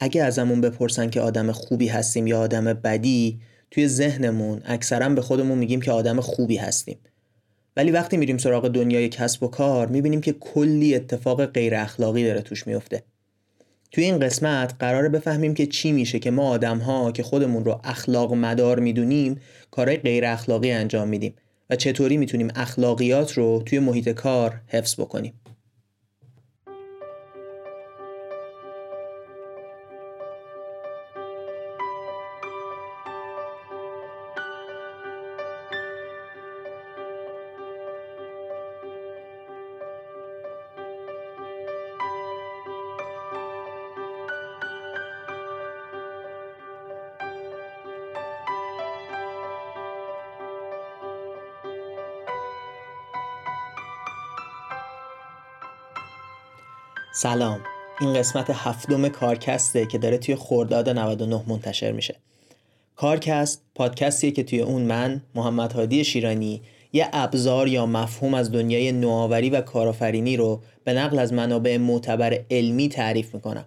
اگه ازمون بپرسن که آدم خوبی هستیم یا آدم بدی توی ذهنمون اکثرا به خودمون میگیم که آدم خوبی هستیم. ولی وقتی میریم سراغ دنیای کسب و کار می‌بینیم که کلی اتفاق غیر اخلاقی داره توش میفته. توی این قسمت قراره بفهمیم که چی میشه که ما آدم ها که خودمون رو اخلاق مدار می‌دونیم کارهای غیر اخلاقی انجام میدیم و چطوری می‌تونیم اخلاقیات رو توی محیط کار حفظ بکنیم. سلام. این قسمت هفتم کارکسته که داره توی خورداد 99 منتشر میشه. کارکست پادکستیه که توی اون من محمد هادی شیرانی یه ابزار یا مفهوم از دنیای نوآوری و کارآفرینی رو به نقل از منابع معتبر علمی تعریف می‌کنم.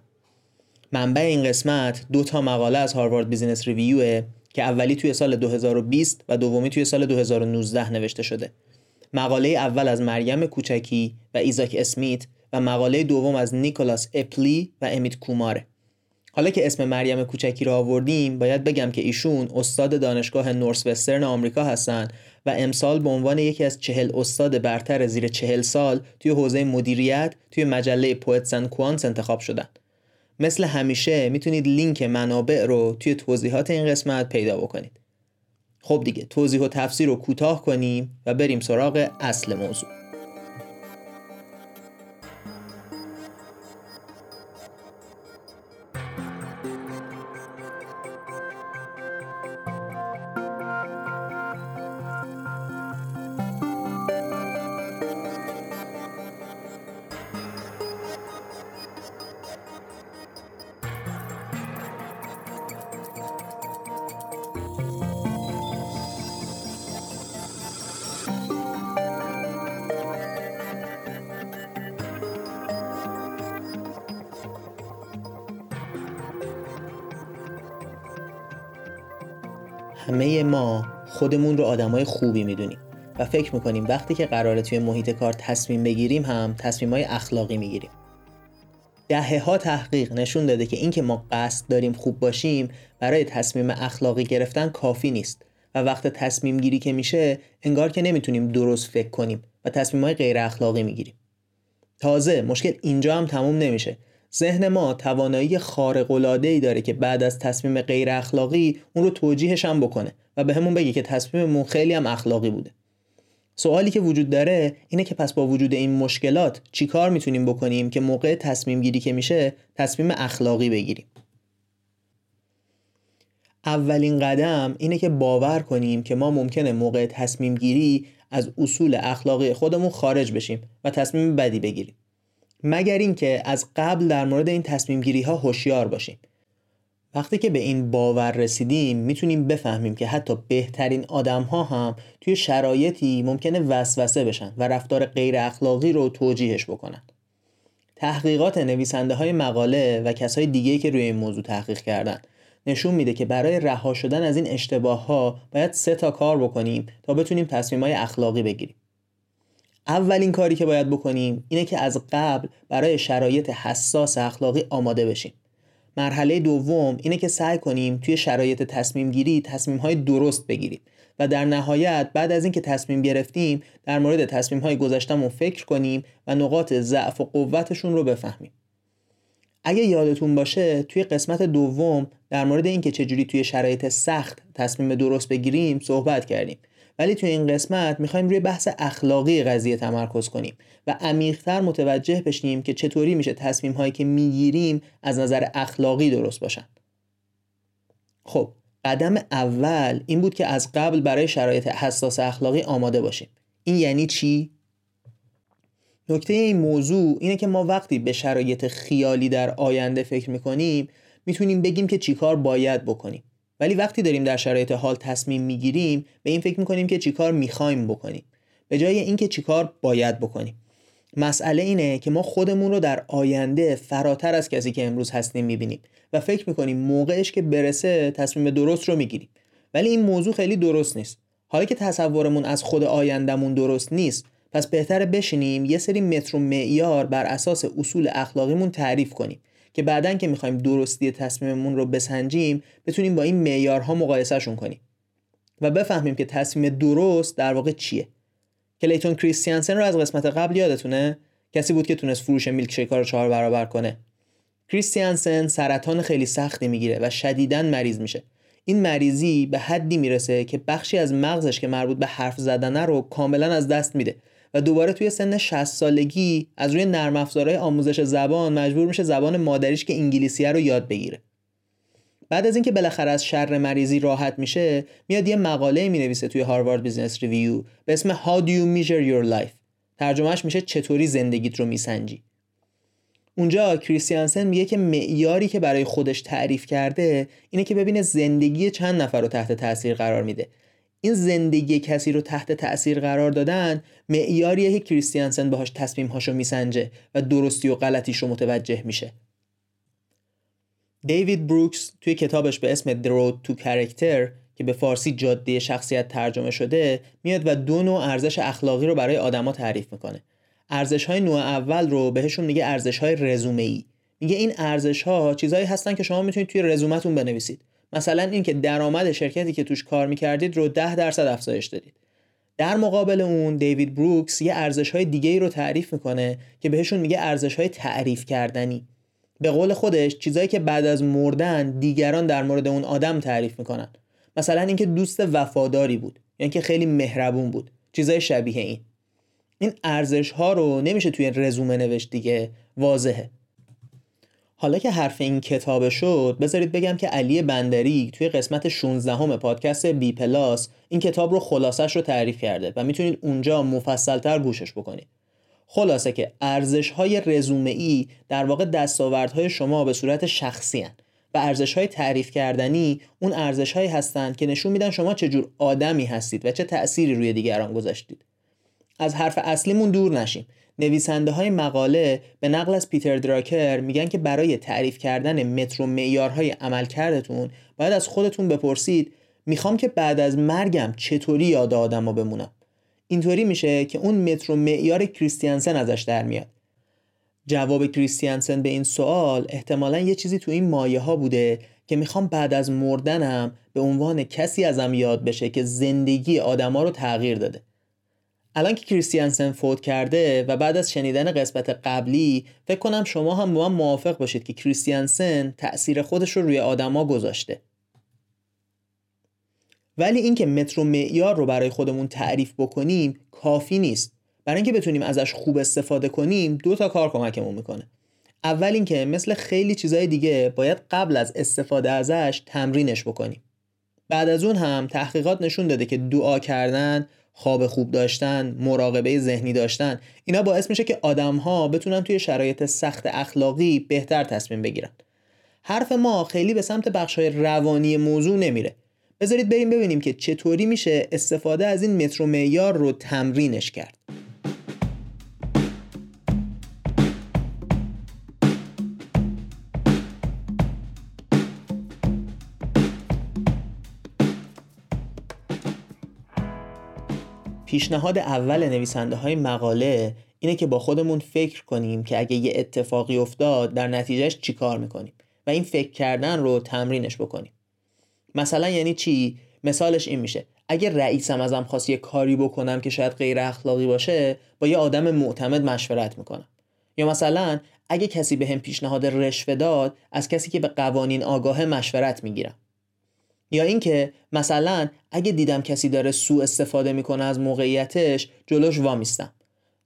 منبع این قسمت دو تا مقاله از هاروارد بیزینس ریویوه که اولی توی سال 2020 و دومی توی سال 2019 نوشته شده. مقاله اول از مریم کوچکی و ایزاک اسمیت و مقاله دوم از نیکولاس اپلی و امیت کوماره. حالا که اسم مریم کوچکی را آوردیم باید بگم که ایشون استاد دانشگاه Northwestern آمریکا هستند و امسال به عنوان یکی از چهل استاد برتر زیر چهل سال توی حوزه مدیریت توی مجله Poets & Quants انتخاب شدن. مثل همیشه می‌تونید لینک منابع رو توی توضیحات این قسمت پیدا بکنید. خب دیگه توضیح و تفسیر رو کوتاه کنیم و بریم سراغ اصل موضوع. همه ما خودمون رو آدمای خوبی می‌دونیم و فکر می‌کنیم وقتی که قراره توی محیط کار تصمیم بگیریم هم تصمیم های اخلاقی می‌گیریم. دهه ها تحقیق نشون داده که اینکه ما قصد داریم خوب باشیم برای تصمیم اخلاقی گرفتن کافی نیست و وقت تصمیم گیری که میشه انگار که نمی‌تونیم درست فکر کنیم و تصمیم های غیر اخلاقی می‌گیریم. تازه مشکل اینجا هم تموم نمیشه. ذهن ما توانایی خارق العاده داره که بعد از تصمیم غیر اخلاقی اون رو توجیهش هم بکنه و به همون بگه که تصمیممون خیلی هم اخلاقی بوده. سوالی که وجود داره اینه که پس با وجود این مشکلات چیکار می‌تونیم بکنیم که موقع تصمیم گیری که میشه تصمیم اخلاقی بگیریم؟ اولین قدم اینه که باور کنیم که ما ممکنه موقع تصمیم گیری از اصول اخلاقی خودمون خارج بشیم و تصمیم بدی بگیریم. مگر اینکه از قبل در مورد این تصمیم گیری ها هوشیار باشیم. وقتی که به این باور رسیدیم می‌تونیم بفهمیم که حتی بهترین آدم ها هم توی شرایطی ممکنه وسوسه بشن و رفتار غیر اخلاقی رو توجیهش بکنن. تحقیقات نویسنده های مقاله و کسای دیگه که روی این موضوع تحقیق کردن نشون میده که برای رها شدن از این اشتباه ها باید سه تا کار بکنیم تا بتونیم تصمیم های اخلاقی بگیریم. اولین کاری که باید بکنیم اینه که از قبل برای شرایط حساس اخلاقی آماده بشیم. مرحله دوم اینه که سعی کنیم توی شرایط تصمیم گیری تصمیم های درست بگیریم و در نهایت بعد از اینکه تصمیم گرفتیم در مورد تصمیم های گذشتمون فکر کنیم و نقاط ضعف و قوتشون رو بفهمیم. اگه یادتون باشه توی قسمت دوم در مورد اینکه چجوری توی شرایط سخت تصمیم درست بگیریم صحبت کردیم. ولی توی این قسمت می‌خوایم روی بحث اخلاقی قضیه تمرکز کنیم و عمیقتر متوجه بشیم که چطوری میشه تصمیم هایی که می‌گیریم از نظر اخلاقی درست باشن. خب قدم اول این بود که از قبل برای شرایط حساس اخلاقی آماده باشیم. این یعنی چی؟ نکته این موضوع اینه که ما وقتی به شرایط خیالی در آینده فکر می‌کنیم می‌تونیم بگیم که چیکار باید بکنیم. ولی وقتی داریم در شرایط حال تصمیم می‌گیریم به این فکر می‌کنیم که چیکار می‌خوایم بکنیم. به جای اینکه چیکار باید بکنیم. مسئله اینه که ما خودمون رو در آینده فراتر از کسی که امروز هستیم می‌بینیم و فکر می‌کنیم موقعش که برسه تصمیم درست رو می‌گیریم. ولی این موضوع خیلی درست نیست. حالا که تصورمون از خود آیندهمون درست نیست پس بهتره بشینیم یه سری متر و معیار بر اساس اصول اخلاقیمون تعریف کنیم. که بعدا که می‌خوایم درستی تصمیممون رو بسنجیم بتونیم با این معیارها مقایسهشون کنیم و بفهمیم که تصمیم درست در واقع چیه. کلیتون کریستیانسن رو از قسمت قبل یادتونه؟ کسی بود که تونست فروش میلک رو چهار برابر کنه. کریستیانسن سرطان خیلی سختی می‌گیره و شدیدا مریض میشه. این مریضی به حدی می‌رسه که بخشی از مغزش که مربوط به حرف زدنه رو کاملا از دست میده. و دوباره توی سن 60 سالگی از روی نرم افزارهای آموزش زبان مجبور میشه زبان مادریش که انگلیسیه رو یاد بگیره. بعد از اینکه بالاخره از شر مریضی راحت میشه میاد یه مقاله می نویسه توی Harvard Business Review به اسم How do you measure your life? ترجمهش میشه چطوری زندگیت رو میسنجی. اونجا کریستیانسن میگه که معیاری که برای خودش تعریف کرده اینه که ببینه زندگی چند نفر رو تحت تاثیر قرار میده. این زندگی کسی رو تحت تاثیر قرار دادن معیاریه که کریستیانسن باهاش تصمیم هاشو میسنجه و درستی و غلطیش رو متوجه میشه. دیوید بروکس توی کتابش به اسم The Road to Character که به فارسی جاده شخصیت ترجمه شده میاد و دو نوع ارزش اخلاقی رو برای آدما تعریف می‌کنه. ارزش های نوع اول رو بهشون میگه ارزش های رزومه ای میگه این ارزش ها چیزهایی هستن که شما می‌تونید توی رزومتون بنویسید. مثلا اینکه درآمد شرکتی که توش کار می‌کردید رو 10 درصد افزایش دادید. در مقابل اون دیوید بروکس یه ارزش های دیگه ای رو تعریف می‌کنه که بهشون میگه ارزش های تعریف کردنی. به قول خودش چیزایی که بعد از مردن دیگران در مورد اون آدم تعریف می‌کنن. مثلا اینکه دوست وفاداری بود یعنی که خیلی مهربون بود. چیزای شبیه این. این ارزش ها رو نمیشه توی رزومه نوشت دیگه واضحه. حالا که حرف این کتاب شد بذارید بگم که علی بندری توی قسمت 16 همه پادکست بی پلاس این کتاب رو خلاصش رو تعریف کرده و می‌تونید اونجا مفصلتر گوشش بکنید. خلاصه که ارزش های رزومه ای در واقع دستاوردهای شما به صورت شخصی هن و ارزش های تعریف کردنی اون ارزش هایی هستند که نشون میدن شما چه جور آدمی هستید و چه تأثیری روی دیگران گذاشتید. از حرف اصلیمون دور نشیم. نویسنده های مقاله به نقل از پیتر دراکر میگن که برای تعریف کردن متر و معیارهای عملکردتون باید از خودتون بپرسید می‌خوام که بعد از مرگم چطوری یاد آدم بمونم؟ اینطوری میشه که اون متر و معیار کریستیانسن ازش در میاد. جواب کریستیانسن به این سوال احتمالا یه چیزی تو این مایه ها بوده که می‌خوام بعد از مردنم به عنوان کسی ازم یاد بشه که زندگی آدما رو تغییر داده. الان که کریستیانسن فوت کرده و بعد از شنیدن قسمت قبلی فکر کنم شما هم با من موافق باشید که کریستیانسن تأثیر خودش رو روی آدما گذاشته. ولی اینکه متر و معیار رو برای خودمون تعریف بکنیم کافی نیست. برای اینکه بتونیم ازش خوب استفاده کنیم دو تا کار کمکمون می‌کنه. اول اینکه مثل خیلی چیزای دیگه باید قبل از استفاده ازش تمرینش بکنیم. بعد از اون هم تحقیقات نشون داده که دعا کردن خواب خوب داشتن مراقبه ذهنی داشتن اینا باعث میشه که آدم ها بتونن توی شرایط سخت اخلاقی بهتر تصمیم بگیرن. حرف ما خیلی به سمت بخش های روانی موضوع نمیره. بذارید بریم ببینیم که چطوری میشه استفاده از این متر و معیار رو تمرینش کرد. پیشنهاد اول نویسنده های مقاله اینه که با خودمون فکر کنیم که اگه یه اتفاقی افتاد در نتیجهش چیکار می‌کنیم؟ و این فکر کردن رو تمرینش بکنیم. مثلا یعنی چی؟ مثالش این میشه. اگه رئیسم ازم خواست یه کاری بکنم که شاید غیر اخلاقی باشه با یه آدم معتمد مشورت می‌کنم. یا مثلا اگه کسی به هم پیشنهاد رشوه داد از کسی که به قوانین آگاه مشورت می‌گیرم. یا اینکه مثلا اگه دیدم کسی داره سوء استفاده می‌کنه از موقعیتش جلوش وامیستم.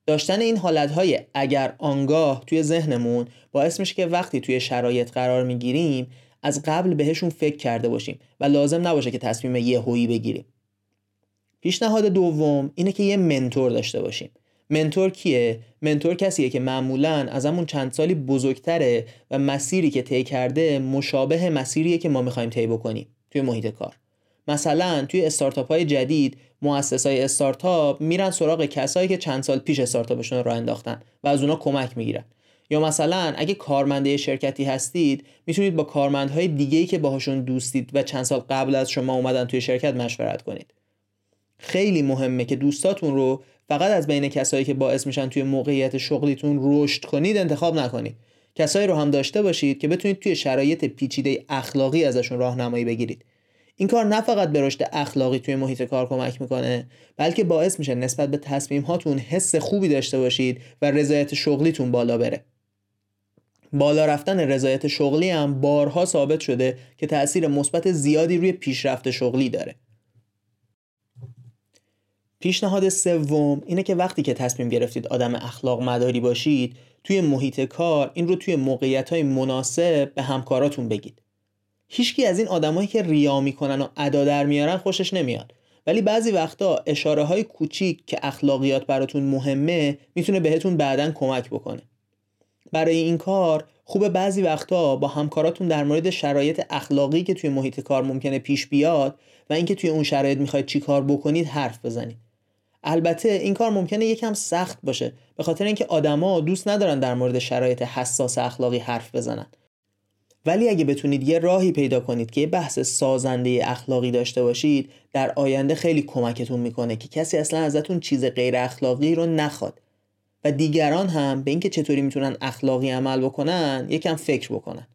داشتن این حالتهای اگر آنگاه توی ذهنمون باعث میشه که وقتی توی شرایط قرار می‌گیریم از قبل بهشون فکر کرده باشیم و لازم نباشه که تصمیم یهویی بگیریم. پیشنهاد دوم اینه که یه منتور داشته باشیم. منتور کیه؟ منتور کسیه که معمولا از همون چند سالی بزرگتره و مسیری که طی کرده مشابه مسیریه که ما می‌خوایم طی بکنیم. توی محیط کار. مثلا توی استارتاپ های جدید مؤسس های استارتاپ میرن سراغ کسایی که چند سال پیش استارتاپشون رو انداختن و از اونا کمک می‌گیرن. یا مثلا اگه کارمنده شرکتی هستید می‌تونید با کارمندهای دیگه‌ای که باهاشون دوستید و چند سال قبل از شما اومدن توی شرکت مشورت کنید. خیلی مهمه که دوستاتون رو فقط از بین کسایی که باعث میشن توی موقعیت شغلیتون رشد کنید انتخاب نکنید. کسایی رو هم داشته باشید که بتونید توی شرایط پیچیده اخلاقی ازشون راهنمایی بگیرید. این کار نه فقط به رشد اخلاقی توی محیط کار کمک می‌کنه بلکه باعث میشه نسبت به تصمیم هاتون حس خوبی داشته باشید و رضایت شغلیتون بالا بره. بالا رفتن رضایت شغلی هم بارها ثابت شده که تاثیر مثبت زیادی روی پیشرفت شغلی داره. پیشنهاد سوم اینه که وقتی که تصمیم گرفتید آدم اخلاق مداری باشید توی محیط کار این رو توی موقعیت های مناسب به همکاراتون بگید. هیچکی از این آدمایی که ریا می‌کنن و ادا در میارن خوشش نمیاد. ولی بعضی وقتا اشاره های کوچیک که اخلاقیات براتون مهمه می‌تونه بهتون بعدا کمک بکنه. برای این کار خوبه بعضی وقتا با همکاراتون در مورد شرایط اخلاقی که توی محیط کار ممکنه پیش بیاد و اینکه توی اون شرایط می‌خواید چی کار بکنید حرف بزنید. البته این کار ممکنه یکم سخت باشه به خاطر اینکه آدما دوست ندارن در مورد شرایط حساس اخلاقی حرف بزنن. ولی اگه بتونید یه راهی پیدا کنید که یه بحث سازنده اخلاقی داشته باشید در آینده خیلی کمکتون می‌کنه که کسی اصلا ازتون چیز غیر اخلاقی رو نخواد. و دیگران هم به اینکه چطوری می‌تونن اخلاقی عمل بکنن یکم فکر بکنن.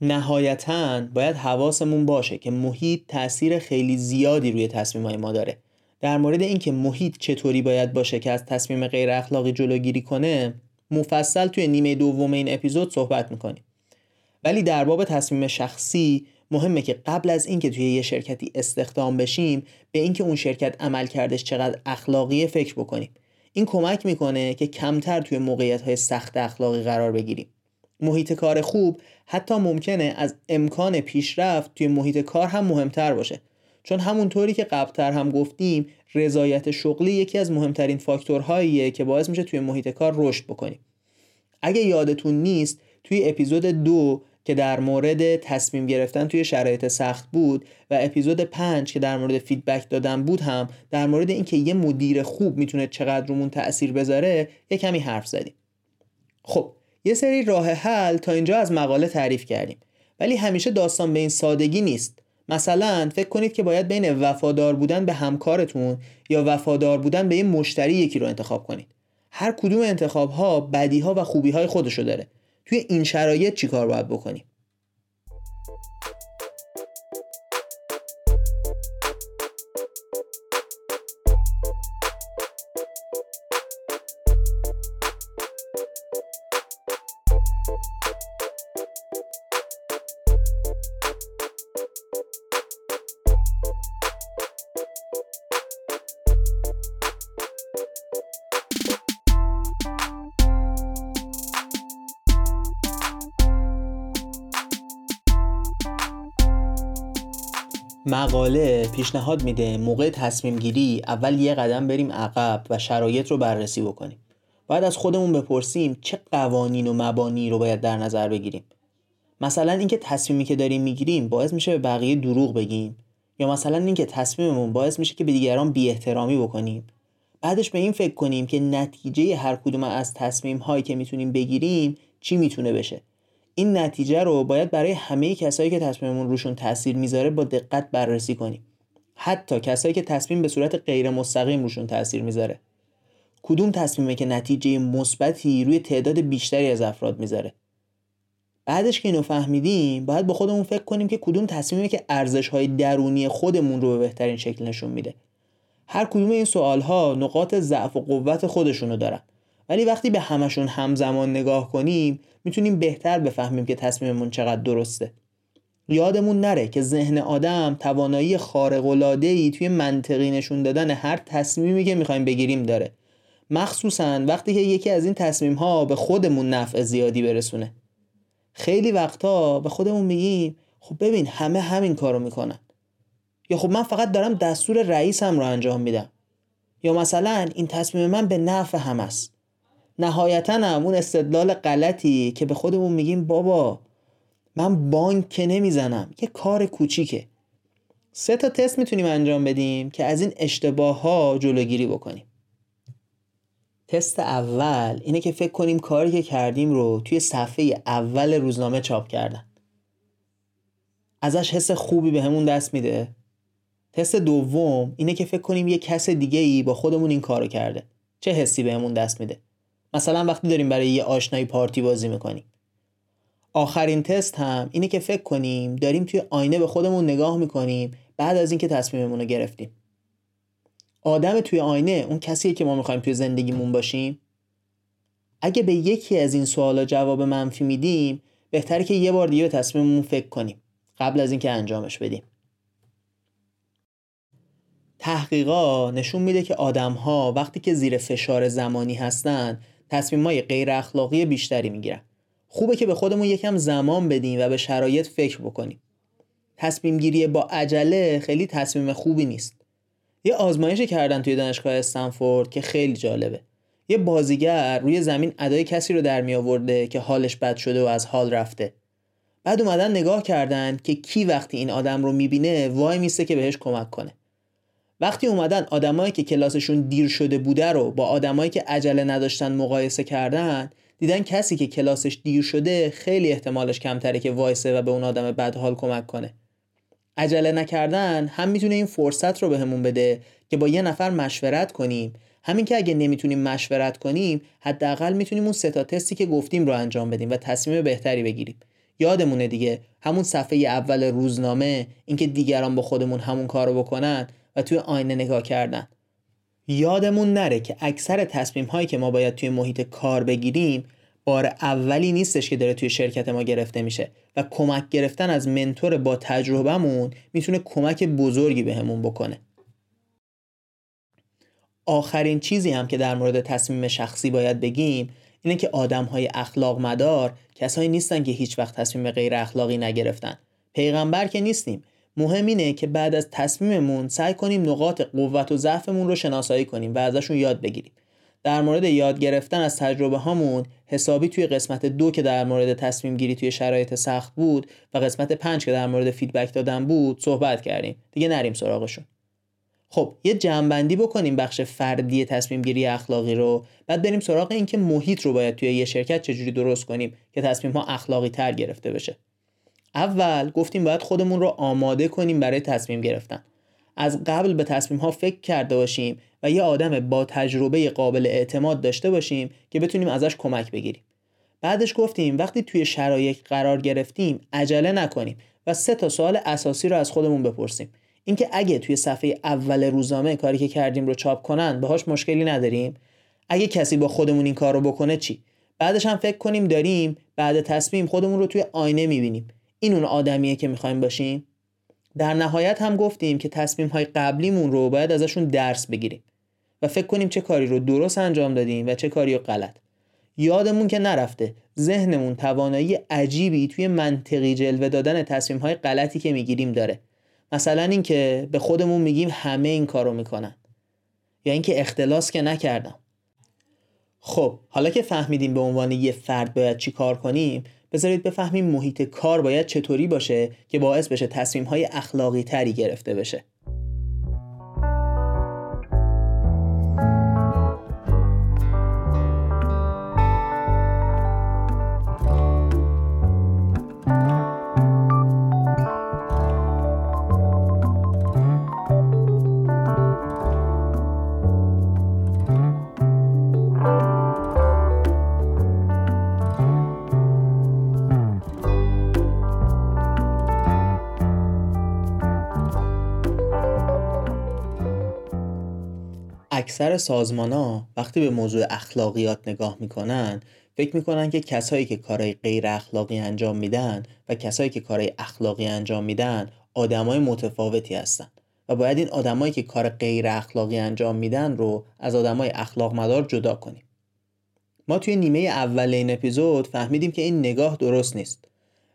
نهایتا باید حواسمون باشه که محیط تاثیر خیلی زیادی روی تصمیم ما داره. در مورد اینکه محیط چطوری باید باشه که از تصمیم غیر اخلاقی جلوگیری کنه مفصل توی نیمه دوم این اپیزود صحبت می‌کنیم. ولی در باب تصمیم شخصی مهمه که قبل از اینکه توی یه شرکتی استخدام بشیم به اینکه اون شرکت عمل کردش چقدر اخلاقی فکر بکنیم. این کمک می‌کنه که کمتر توی موقعیت های سخت اخلاقی قرار بگیریم. محیط کار خوب حتی ممکنه از امکان پیشرفت توی محیط کار هم مهمتر باشه. چون همونطوری که قبلتر هم گفتیم رضایت شغلی یکی از مهمترین فاکتورهاییه که باعث میشه توی محیط کار رشد بکنیم. اگه یادتون نیست توی اپیزود دو که در مورد تصمیم گرفتن توی شرایط سخت بود و اپیزود پنج که در مورد فیدبک دادن بود هم در مورد اینکه یه مدیر خوب می‌تونه چقدر رومون تاثیر بذاره یه کمی حرف زدیم. خب یه سری راه حل تا اینجا از مقاله تعریف کردیم. ولی همیشه داستان به این سادگی نیست. مثلا فکر کنید که باید بین وفادار بودن به همکارتون یا وفادار بودن به یه مشتری یکی رو انتخاب کنید. هر کدوم انتخاب ها بدی ها و خوبی های خودشو داره. توی این شرایط چیکار باید بکنیم مقاله پیشنهاد میده موقع تصمیم گیری اول یه قدم بریم عقب و شرایط رو بررسی بکنیم. باید از خودمون بپرسیم چه قوانین و مبانی رو باید در نظر بگیریم. مثلا اینکه تصمیمی که داریم می‌گیریم باعث میشه به بقیه دروغ بگیم یا مثلا اینکه تصمیممون باعث میشه که به دیگران بی احترامی بکنیم. بعدش به این فکر کنیم که نتیجه هر کدوم از تصمیم هایی که می‌تونیم بگیریم چی می‌تونه بشه. این نتیجه رو باید برای همه کسایی که تصمیممون روشون تاثیر می‌ذاره با دقت بررسی کنیم. حتی کسایی که تصمیم به صورت غیر مستقیم روشون تاثیر می‌ذاره. کدوم تصمیمه که نتیجه مثبتی روی تعداد بیشتری از افراد می‌ذاره؟ بعدش که اینو فهمیدیم باید با خودمون فکر کنیم که کدوم تصمیمه که ارزش های درونی خودمون رو به بهترین شکل نشون میده. هر کدوم این سوال ها نقاط ضعف و قوت خودشونو دارن. ولی وقتی به همشون همزمان نگاه کنیم می‌تونیم بهتر بفهمیم که تصمیممون چقدر درسته. یادمون نره که ذهن آدم توانایی خارق ای توی منطقی نشون دادن هر تصمیمی که می‌خوایم بگیریم داره. مخصوصا وقتی که یکی از این تصمیم ها به خودمون نفع زیادی برسونه. خیلی وقتا به خودمون میگیم خب ببین همه همین کارو می‌کنن. یا خب من فقط دارم دستور رئیسم رو انجام میدم. یا مثلا این تصمیم من به نفع هم است نهایتا هم اون استدلال غلطی که به خودمون میگیم بابا من بانک که نمی‌زنم یه کار کوچیکه. سه تا تست می‌تونیم انجام بدیم که از این اشتباه ها جلوگیری بکنیم. تست اول اینه که فکر کنیم کاری که کردیم رو توی صفحه اول روزنامه چاپ کردن. ازش حس خوبی به همون دست میده. تست دوم اینه که فکر کنیم یه کس دیگه ای با خودمون این کارو کرده. چه حسی بهمون دست میده؟ مثلا وقتی داریم برای یه آشنایی پارتی بازی می‌کنیم. آخرین تست هم اینه که فکر کنیم داریم توی آینه به خودمون نگاه می‌کنیم بعد از اینکه تصمیممون رو گرفتیم. آدم توی آینه اون کسیه که ما می‌خوایم توی زندگیمون باشیم؟ اگه به یکی از این سوالا جواب منفی میدیم بهتره که یه بار دیگه به تصمیممون فکر کنیم. قبل از اینکه انجامش بدیم. تحقیقا نشون میده که آدم ها وقتی که زیر فشار زمانی هستن تصمیم های غیر اخلاقی بیشتری می‌گیرن. خوبه که به خودمون یکم زمان بدیم و به شرایط فکر بکنیم. تصمیم گیری با عجله خیلی تصمیم خوبی نیست. یه آزمایشی کردن توی دانشگاه استنفورد که خیلی جالبه. یه بازیگر روی زمین ادای کسی رو در می آورده که حالش بد شده و از حال رفته. بعد اومدن نگاه کردن که کی وقتی این آدم رو می‌بینه وای میسته که بهش کمک کنه. وقتی اومدن آدمایی که کلاسشون دیر شده بوده رو با آدمایی که عجله نداشتن مقایسه کردن دیدن کسی که کلاسش دیر شده خیلی احتمالش کمتره که وایسه و به اون آدم بدحال کمک کنه. عجله نکردن هم می‌تونه این فرصت رو بهمون به بده که با یه نفر مشورت کنیم. همین که اگه نمی‌تونیم مشورت کنیم حداقل می‌تونیم اون ستا تستی که گفتیم رو انجام بدیم و تصمیم بهتری بگیریم. یادمونه دیگه همون صفحه اول روزنامه اینکه دیگران با خودمون همون کارو بکنن و توی آینه نگاه کردن. یادمون نره که اکثر تصمیم هایی که ما باید توی محیط کار بگیریم بار اولی نیستش که داره توی شرکت ما گرفته میشه و کمک گرفتن از منتور با تجربهمون می‌تونه کمک بزرگی بهمون به بکنه. آخرین چیزی هم که در مورد تصمیم شخصی باید بگیم اینه که آدم های اخلاق مدار کسایی نیستن که هیچ وقت تصمیم غیر اخلاقی نگرفتن. پیغمبر که نیستیم. مهم اینه که بعد از تصمیممون سعی کنیم نقاط قوت و ضعفمون رو شناسایی کنیم و ازشون یاد بگیریم. در مورد یاد گرفتن از تجربه هامون حسابی توی قسمت دو که در مورد تصمیم گیری توی شرایط سخت بود و قسمت پنج که در مورد فیدبک دادن بود صحبت کردیم. دیگه نریم سراغشون. خب یه جمعبندی بکنیم بخش فردی تصمیم گیری اخلاقی رو. بعد بریم سراغ اینکه محیط رو باید توی یه شرکت چجوری درست کنیم که تصمیم ها اخلاقی تر گرفته بشه. اول گفتیم باید خودمون رو آماده کنیم برای تصمیم گرفتن. از قبل به تصمیم ها فکر کرده باشیم و یه آدم با تجربه قابل اعتماد داشته باشیم که بتونیم ازش کمک بگیریم. بعدش گفتیم وقتی توی شرایط قرار گرفتیم عجله نکنیم و سه تا سوال اساسی رو از خودمون بپرسیم. اینکه اگه توی صفحه اول روزنامه کاری که کردیم رو چاپ کنن باهاش مشکلی نداریم؟ اگه کسی با خودمون این کار رو بکنه چی؟ بعدش هم فکر کنیم داریم بعد تصمیم خودمون رو توی آینه می‌بینیم. این اون آدمیه که می‌خوایم باشیم. در نهایت هم گفتیم که تصمیم های قبلیمون رو باید ازشون درس بگیریم و فکر کنیم چه کاری رو درست انجام دادیم و چه کاری رو غلط. یادمون که نرفته ذهنمون توانایی عجیبی توی منطقی جلوه دادن تصمیم های غلطی که می‌گیریم داره. مثلا اینکه به خودمون میگیم همه این کارو می‌کنن. یا اینکه اختلاس که نکردم. خب حالا که فهمیدیم به عنوان یه فرد باید چی کار کنیم بذارید بفهمیم محیط کار باید چطوری باشه که باعث بشه تصمیم های اخلاقی تری گرفته بشه. اکثر سازمان ها وقتی به موضوع اخلاقیات نگاه می‌کنن فکر می‌کنن که کسایی که کارهای غیر اخلاقی انجام میدن و کسایی که کارهای اخلاقی انجام میدن آدمای متفاوتی هستن و باید این آدمایی که کار غیر اخلاقی انجام میدن رو از آدمای اخلاق مدار جدا کنیم. ما توی نیمه اول این اپیزود فهمیدیم که این نگاه درست نیست.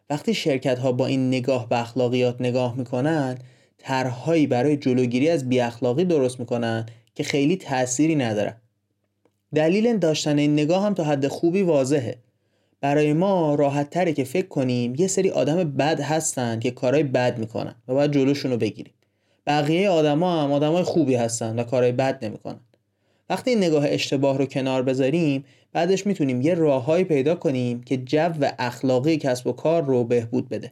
وقتی شرکت ها با این نگاه به اخلاقیات نگاه می‌کنن طرحهایی برای جلوگیری از بی اخلاقی درست می‌کنن که خیلی تأثیری نداره. دلیل داشتن این نگاه هم تا حد خوبی واضحه. برای ما راحت تره که فکر کنیم یه سری آدم بد هستن که کارهای بد می‌کنن و باید جلوشون رو بگیریم. بقیه آدما هم آدمای خوبی هستن و کارهای بد نمی‌کنن. وقتی این نگاه اشتباه رو کنار بذاریم بعدش می‌تونیم یه راههایی پیدا کنیم که جو اخلاقی کسب و کار رو بهبود بده.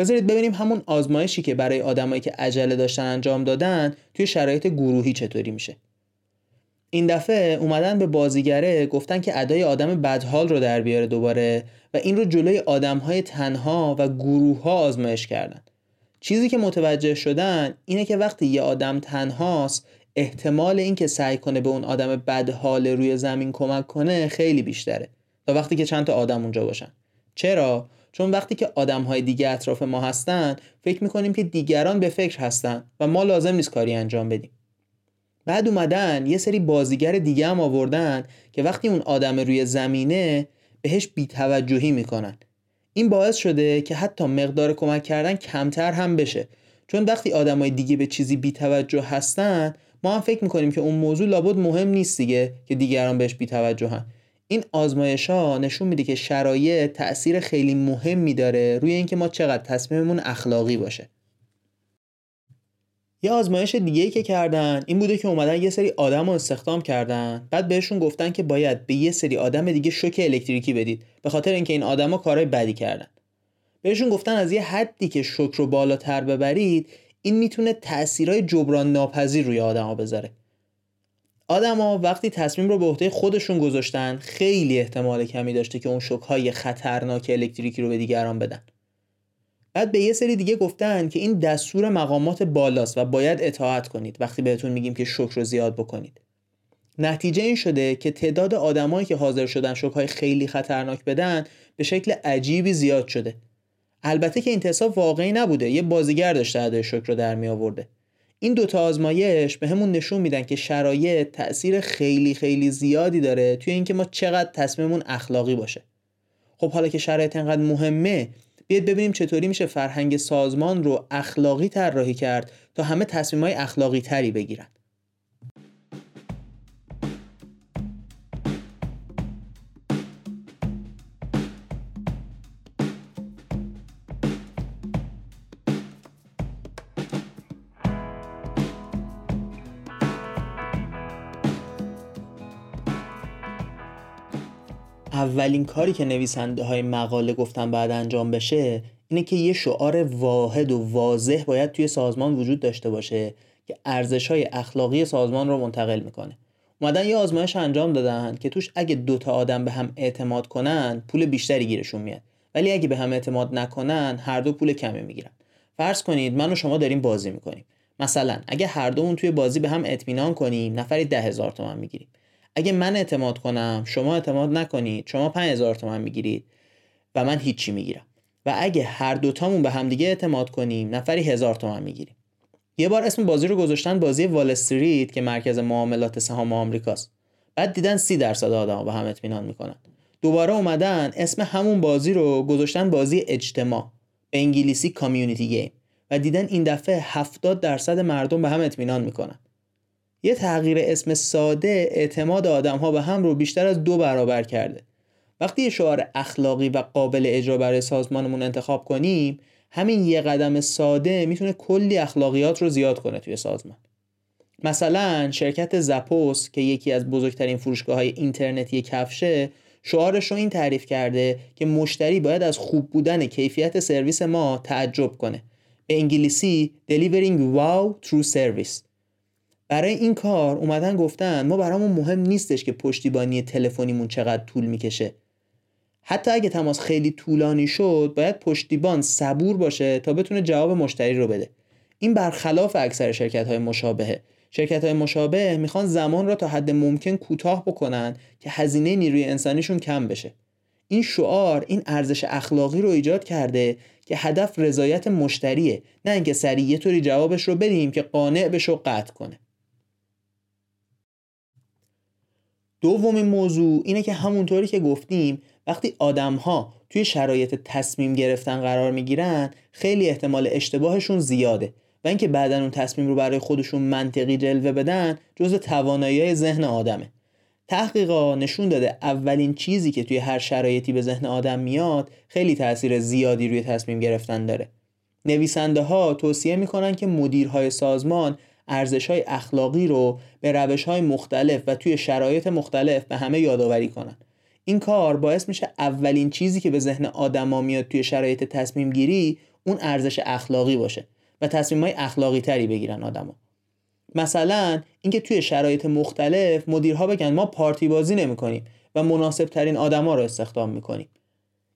بذارید ببینیم همون آزمایشی که برای آدمایی که عجله داشتن انجام دادن توی شرایط گروهی چطوری میشه. این دفعه اومدن به بازیگره گفتن که ادای آدم بدحال رو در بیاره دوباره و این رو جلوی آدمهای تنها و گروه ها آزمایش کردن. چیزی که متوجه شدن اینه که وقتی یه آدم تنهاست احتمال اینکه سعی کنه به اون آدم بدحال روی زمین کمک کنه خیلی بیشتره تا وقتی که چند تا آدم اونجا باشن. چرا؟ چون وقتی که آدم های دیگه اطراف ما هستن فکر می‌کنیم که دیگران به فکر هستن و ما لازم نیست کاری انجام بدیم. بعد اومدن یه سری بازیگر دیگه هم آوردن که وقتی اون آدم روی زمینه بهش بیتوجهی می‌کنن. این باعث شده که حتی مقدار کمک کردن کمتر هم بشه. چون وقتی آدمای دیگه به چیزی بیتوجه هستن ما هم فکر می‌کنیم که اون موضوع لابد مهم نیست دیگه که دیگران بهش بیتوجهن. این آزمایش ها نشون میده که شرایط تاثیر خیلی مهمی داره روی اینکه ما چقدر تصمیممون اخلاقی باشه. یه آزمایش دیگه که کردن این بوده که اومدن یه سری آدم رو استخدام کردن. بعد بهشون گفتن که باید به یه سری آدم دیگه شوک الکتریکی بدید به خاطر اینکه این آدما کارهای بدی کردن. بهشون گفتن از یه حدی که شوک رو بالاتر ببرید این می‌تونه تاثیرهای جبران ناپذیر روی آدما بذاره. آدما وقتی تصمیم رو به عهده خودشون گذاشتن خیلی احتمال کمی داشته که اون شوکهای خطرناک الکتریکی رو به دیگران بدن. بعد به یه سری دیگه گفتن که این دستور مقامات بالاست و باید اطاعت کنید وقتی بهتون میگیم که شکر رو زیاد بکنید. نتیجه این شده که تعداد آدمایی که حاضر شدن شوکهای خیلی خطرناک بدن به شکل عجیبی زیاد شده. البته که این تصاب واقعی نبوده یه بازیگر داشته ادای شکر رو در می آورده این دوتا آزمایش به همون نشون میدن که شرایط تاثیر خیلی خیلی زیادی داره توی اینکه ما چقدر تصمیممون اخلاقی باشه. خب حالا که شرایط انقدر مهمه بیاید ببینیم چطوری میشه فرهنگ سازمان رو اخلاقی طراحی کرد تا همه تصمیم های اخلاقی تری بگیرن. اولین کاری که نویسنده های مقاله گفتن بعد انجام بشه اینه که یه شعار واحد و واضح باید توی سازمان وجود داشته باشه که ارزش های اخلاقی سازمان رو منتقل می‌کنه. اومدن یه آزمایش انجام دادن که توش اگه دوتا آدم به هم اعتماد کنن پول بیشتری گیرشون میاد. ولی اگه به هم اعتماد نکنن هر دو پول کمی می‌گیرن. فرض کنید من و شما داریم بازی می‌کنیم. مثلا اگه هر دومون توی بازی به هم اطمینان کنیم نفری ده هزار تومن می‌گیریم. اگه من اعتماد کنم شما اعتماد نکنید شما 5000 تومن می‌گیرید و من هیچی می‌گیرم. و اگه هر دوتامون به همدیگه اعتماد کنیم نفری هزار تومن می‌گیریم. یه بار اسم بازی رو گذاشتن بازی وال استریت که مرکز معاملات سهام آمریکاست. بعد دیدن سی درصد آدم به هم اطمینان می‌کنن. دوباره اومدن اسم همون بازی رو گذاشتن بازی اجتماع به انگلیسی کامیونیتی گیم و دیدن این دفعه 70 درصد مردم به هم اطمینان می‌کنن. یه تغییر اسم ساده اعتماد آدم ها به هم رو بیشتر از دو برابر کرده. وقتی یه شعار اخلاقی و قابل اجرا برای سازمانمون انتخاب کنیم همین یه قدم ساده می‌تونه کلی اخلاقیات رو زیاد کنه توی سازمان. مثلا شرکت زپوس که یکی از بزرگترین فروشگاه های اینترنتی کفشه شعارش رو این تعریف کرده که مشتری باید از خوب بودن کیفیت سرویس ما تعجب کنه. به انگلیسی Delivering Wow True Service. برای این کار اومدن گفتن ما برامون مهم نیستش که پشتیبانی تلفنیمون چقدر طول می‌کشه. حتی اگه تماس خیلی طولانی شد باید پشتیبان صبور باشه تا بتونه جواب مشتری رو بده. این برخلاف اکثر شرکت های مشابهه. شرکت های مشابه می‌خوان زمان را تا حد ممکن کوتاه بکنن که هزینه نیروی انسانیشون کم بشه. این شعار این ارزش اخلاقی رو ایجاد کرده که هدف رضایت مشتریه نه اینکه سریع یه طوری جوابش رو بدیم که قانع بشه و قطع کنه. دومین موضوع اینه که همونطوری که گفتیم وقتی آدم ها توی شرایط تصمیم گرفتن قرار می‌گیرن خیلی احتمال اشتباهشون زیاده. و اینکه بعدا اون تصمیم رو برای خودشون منطقی جلوه بدن جز توانایی ذهن آدمه. تحقیقا نشون داده اولین چیزی که توی هر شرایطی به ذهن آدم میاد خیلی تاثیر زیادی روی تصمیم گرفتن داره. نویسنده ها توصیه می‌کنن که مدیرهای سازمان ارزش های اخلاقی رو به روش های مختلف و توی شرایط مختلف به همه یادآوری کنن. این کار باعث میشه اولین چیزی که به ذهن آدما میاد توی شرایط تصمیم گیری اون ارزش اخلاقی باشه و تصمیم های اخلاقی تری بگیرن آدما. مثلا اینکه توی شرایط مختلف مدیرها بگن ما پارتی بازی نمی کنیم و مناسب ترین آدما رو استخدام می‌کنیم.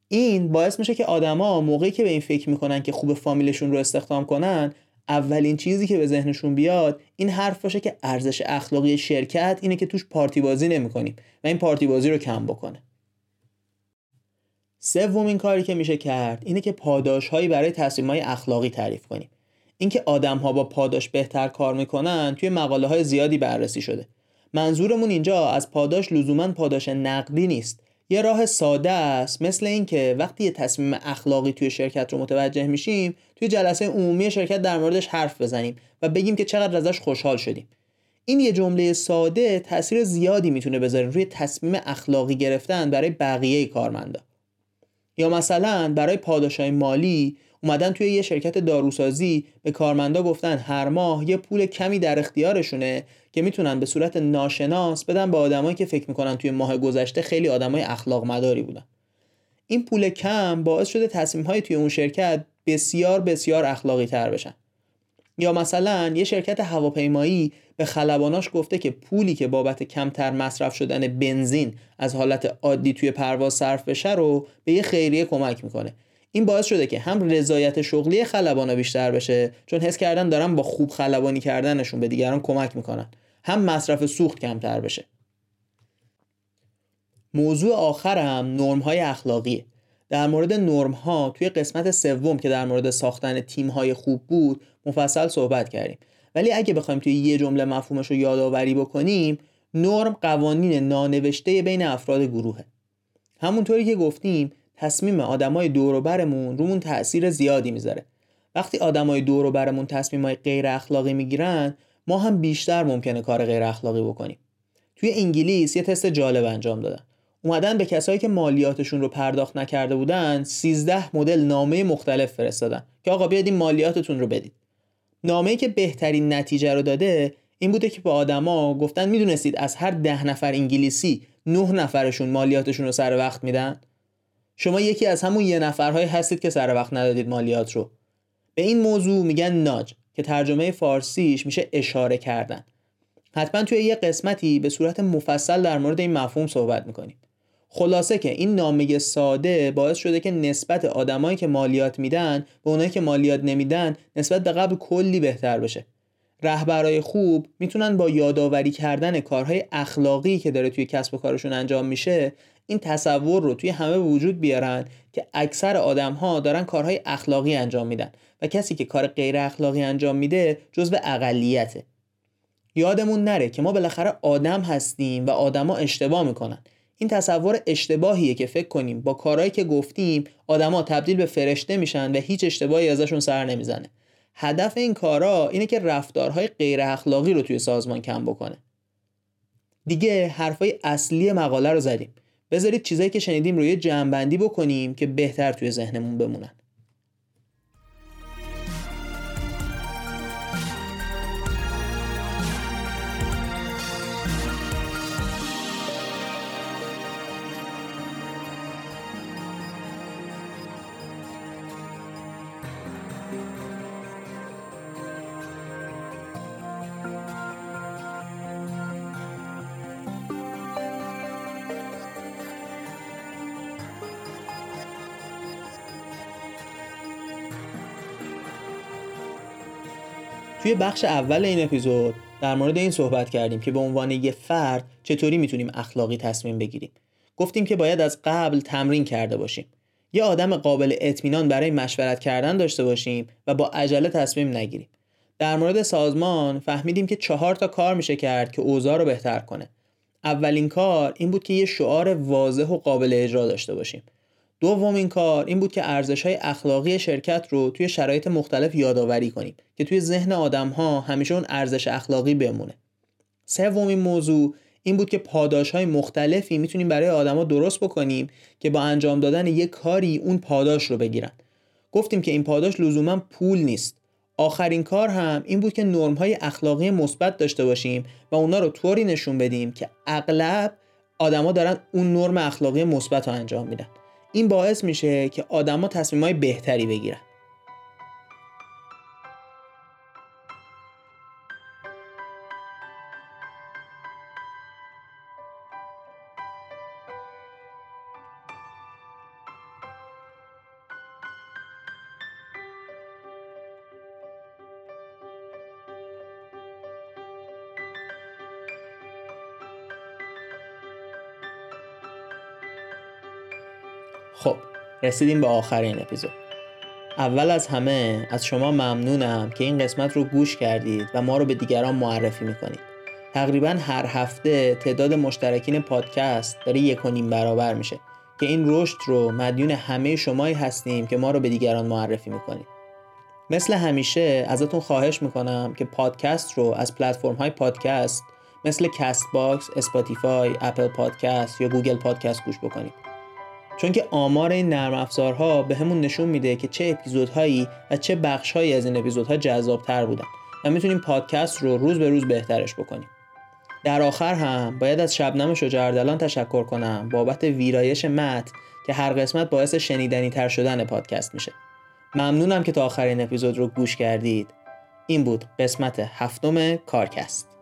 این باعث میشه که آدما موقعی که به این فکر می‌کنن که خوب فامیلشون رو استخدام کنن اولین چیزی که به ذهنشون بیاد این حرف باشه که ارزش اخلاقی شرکت اینه که توش پارتی بازی نمی‌کنیم و این پارتی بازی رو کم بکنه. سومین کاری که میشه کرد اینه که پاداش هایی برای تصمیم های اخلاقی تعریف کنیم. اینکه آدم ها با پاداش بهتر کار می‌کنن توی مقاله های زیادی بررسی شده. منظورمون اینجا از پاداش لزوما پاداش نقدی نیست. یه راه ساده است. مثل اینکه وقتی یه تصمیم اخلاقی توی شرکت رو متوجه میشیم توی جلسه عمومی شرکت در موردش حرف بزنیم و بگیم که چقدر ازش خوشحال شدیم. این یه جمله ساده تاثیر زیادی می‌تونه بذاره روی تصمیم اخلاقی گرفتن برای بقیه کارمندا. یا مثلا برای پاداشای مالی اومدن توی یه شرکت داروسازی به کارمندا گفتن هر ماه یه پول کمی در اختیارشونه که می‌تونن به صورت ناشناس بدن به آدمایی که فکر می‌کنن توی ماه گذشته خیلی آدمای اخلاق مداری بودن. این پول کم باعث شده تصمیم های توی اون شرکت بسیار بسیار اخلاقی تر بشن. یا مثلا یه شرکت هواپیمایی به خلباناش گفته که پولی که بابت کمتر مصرف شدن بنزین از حالت عادی توی پرواز صرف بشه رو به یه خیریه کمک می‌کنه. این باعث شده که هم رضایت شغلی خلبانا بیشتر بشه چون حس کردن دارن با خوب خلبانی کردنشون به دیگران کمک می‌کنن. هم مصرف سوخت کمتر بشه. موضوع آخر هم نرم های اخلاقیه. در مورد نرم ها توی قسمت سوم که در مورد ساختن تیم های خوب بود مفصل صحبت کردیم. ولی اگه بخوایم توی یه جمله مفهومش رو یادآوری بکنیم نرم قوانین نانوشته بین افراد گروهه. همونطوری که گفتیم تصمیم آدمای دور و برمون رومون تاثیر زیادی می‌ذاره. وقتی آدمای دور و برمون تصمیمای غیر اخلاقی می‌گیرن ما هم بیشتر ممکنه کار غیر اخلاقی بکنیم. توی انگلیس یه تست جالب انجام دادن. اومدن به کسایی که مالیاتشون رو پرداخت نکرده بودن 13 مدل نامه مختلف فرستادن که آقا بیاید این مالیاتتون رو بدید. نامه‌ای که بهترین نتیجه رو داده این بوده که به آدما گفتن می‌دونستید از هر ده نفر انگلیسی نه نفرشون مالیاتشون رو سر وقت میدن؟ شما یکی از همون یه نفرهایی هستید که سر وقت ندادید مالیات رو. به این موضوع میگن ناج. که ترجمه فارسیش میشه اشاره کردن. حتما توی یه قسمتی به صورت مفصل در مورد این مفهوم صحبت می‌کنیم. خلاصه که این نامه ساده باعث شده که نسبت آدمایی که مالیات میدن به اونایی که مالیات نمیدن نسبت به قبل کلی بهتر بشه. رهبرای خوب می‌تونن با یادآوری کردن کارهای اخلاقی که داره توی کسب و کارشون انجام میشه این تصور رو توی همه وجود بیارن که اکثر آدم ها دارن کارهای اخلاقی انجام میدن و کسی که کار غیر اخلاقی انجام میده جزو اقلیته. یادمون نره که ما بالاخره آدم هستیم و آدما اشتباه می‌کنن. این تصور اشتباهیه که فکر کنیم. با کارهایی که گفتیم آدما تبدیل به فرشته میشن و هیچ اشتباهی ازشون سر نمی‌زنه. هدف این کارا اینه که رفتارهای غیر اخلاقی رو توی سازمان کم بکنه. دیگه حرفای اصلی مقاله رو زدیم. بذارید چیزایی که شنیدیم رو یه جمعبندی بکنیم که بهتر توی ذهنمون بمونن. توی بخش اول این اپیزود در مورد این صحبت کردیم که به عنوان یه فرد چطوری می‌تونیم اخلاقی تصمیم بگیریم. گفتیم که باید از قبل تمرین کرده باشیم. یه آدم قابل اطمینان برای مشورت کردن داشته باشیم و با عجله تصمیم نگیریم. در مورد سازمان فهمیدیم که چهار تا کار میشه کرد که اوضاع رو بهتر کنه. اولین کار این بود که یه شعار واضح و قابل اجرا داشته باشیم. دومین کار این بود که ارزش های اخلاقی شرکت رو توی شرایط مختلف یادآوری کنیم که توی ذهن آدم ها همیشه اون ارزش اخلاقی بمونه. سومین موضوع این بود که پاداش های مختلفی می‌تونیم برای آدما درست بکنیم که با انجام دادن یک کاری اون پاداش رو بگیرن. گفتیم که این پاداش لزوما پول نیست. آخرین کار هم این بود که نرم های اخلاقی مثبت داشته باشیم و اونا رو طوری نشون بدیم که اغلب آدما دارن اون نرم اخلاقی مثبت رو انجام میدن. این باعث میشه که آدما تصمیم های بهتری بگیرن. رسیدیم به آخرین اپیزود. اول از همه از شما ممنونم که این قسمت رو گوش کردید و ما رو به دیگران معرفی می‌کنید. تقریبا هر هفته تعداد مشترکین پادکست داره یک و نیم برابر میشه که این رشد رو مدیون همه شمایی هستیم که ما رو به دیگران معرفی می‌کنید. مثل همیشه ازتون خواهش می‌کنم که پادکست رو از پلتفرم های پادکست مثل Castbox، Spotify، Apple Podcast یا Google Podcast گوش بکنید. چون که آمار این نرم افزارها به همون نشون میده که چه اپیزودهایی و چه بخشهایی از این اپیزودها جذابتر بودن و می‌تونیم پادکست رو روز به روز بهترش بکنیم. در آخر هم باید از شبنم شجاردلان تشکر کنم بابت ویرایش مت که هر قسمت باعث شنیدنی تر شدن پادکست میشه. ممنونم که تا آخرین اپیزود رو گوش کردید. این بود قسمت هفتم کارکست.